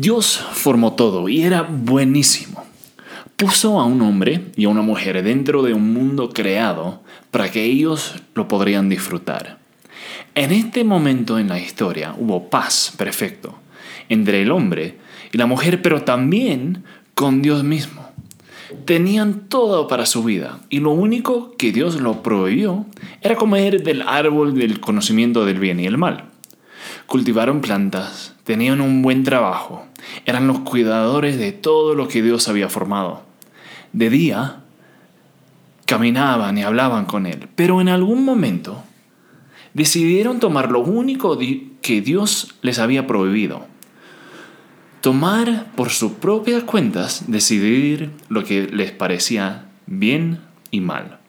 Dios formó todo y era buenísimo. Puso a un hombre y a una mujer dentro de un mundo creado para que ellos lo podrían disfrutar. En este momento en la historia hubo paz perfecto entre el hombre y la mujer, pero también con Dios mismo. Tenían todo para su vida y lo único que Dios lo prohibió era comer del árbol del conocimiento del bien y el mal. Cultivaron plantas, tenían un buen trabajo, eran los cuidadores de todo lo que Dios había formado. De día, caminaban y hablaban con Él, pero en algún momento decidieron tomar lo único que Dios les había prohibido. Tomar por sus propias cuentas, decidir lo que les parecía bien y mal.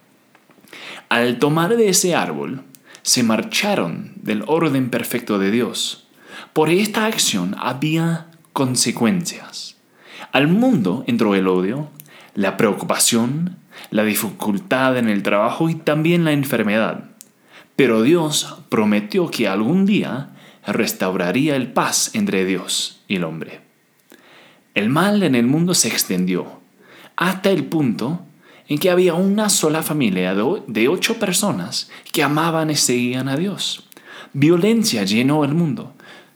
Al tomar de ese árbol, se marcharon del orden perfecto de Dios. Por esta acción había consecuencias. Al mundo entró el odio, la preocupación, la dificultad en el trabajo y también la enfermedad. Pero Dios prometió que algún día restauraría el paz entre Dios y el hombre. El mal en el mundo se extendió hasta el punto en que había una sola familia de ocho personas que amaban y seguían a Dios. Violencia llenó el mundo.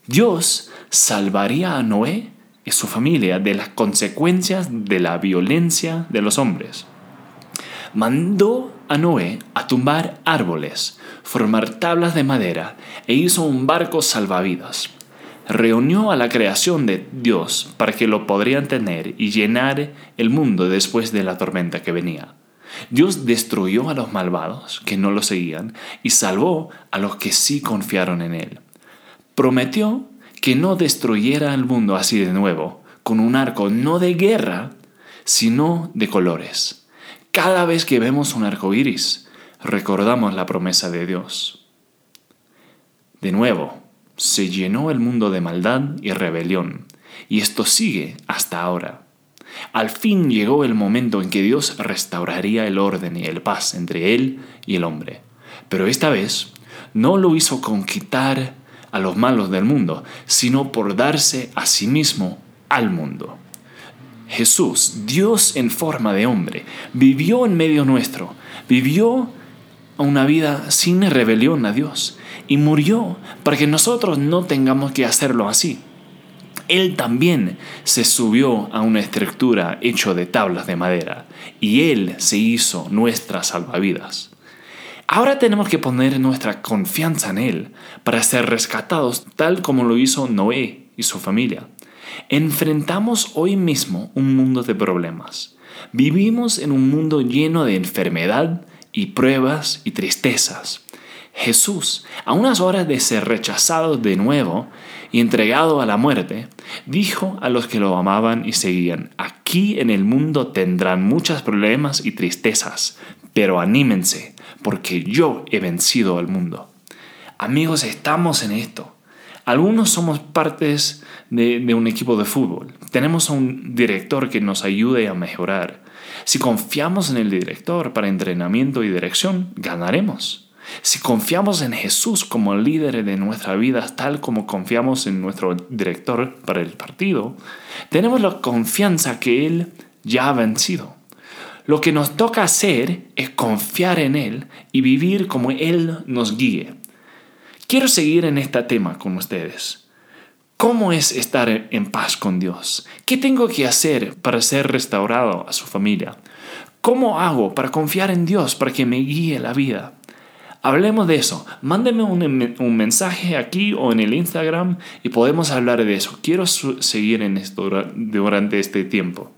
Dios salvaría a Noé y su familia de las consecuencias de la violencia de los hombres. Mandó a Noé a tumbar árboles, formar tablas de madera e hizo un barco salvavidas. Reunió a la creación de Dios para que lo podrían tener y llenar el mundo después de la tormenta que venía. Dios destruyó a los malvados que no lo seguían y salvó a los que sí confiaron en Él. Prometió que no destruyera el mundo así de nuevo, con un arco no de guerra, sino de colores. Cada vez que vemos un arco iris, recordamos la promesa de Dios. De nuevo, se llenó el mundo de maldad y rebelión, y esto sigue hasta ahora. Al fin llegó el momento en que Dios restauraría el orden y el paz entre Él y el hombre. Pero esta vez no lo hizo con quitar a los malos del mundo, sino por darse a sí mismo al mundo. Jesús, Dios en forma de hombre, vivió en medio nuestro, vivió una vida sin rebelión a Dios y murió para que nosotros no tengamos que hacerlo así. Él también se subió a una estructura hecho de tablas de madera y Él se hizo nuestra salvavidas. Ahora tenemos que poner nuestra confianza en Él para ser rescatados tal como lo hizo Noé y su familia. Enfrentamos hoy mismo un mundo de problemas. Vivimos en un mundo lleno de enfermedad y pruebas y tristezas. Jesús, a unas horas de ser rechazado de nuevo y entregado a la muerte, dijo a los que lo amaban y seguían, aquí en el mundo tendrán muchos problemas y tristezas, pero anímense, porque yo he vencido al mundo. Amigos, estamos en esto. Algunos somos partes de, un equipo de fútbol. Tenemos a un director que nos ayude a mejorar. Si confiamos en el director para entrenamiento y dirección, ganaremos. Si confiamos en Jesús como líder de nuestra vida, tal como confiamos en nuestro director para el partido, tenemos la confianza que Él ya ha vencido. Lo que nos toca hacer es confiar en Él y vivir como Él nos guíe. Quiero seguir en este tema con ustedes. ¿Cómo es estar en paz con Dios? ¿Qué tengo que hacer para ser restaurado a su familia? ¿Cómo hago para confiar en Dios para que me guíe la vida? Hablemos de eso. Mándeme un, un, mensaje aquí o en el Instagram y podemos hablar de eso. Quiero seguir en esto durante este tiempo.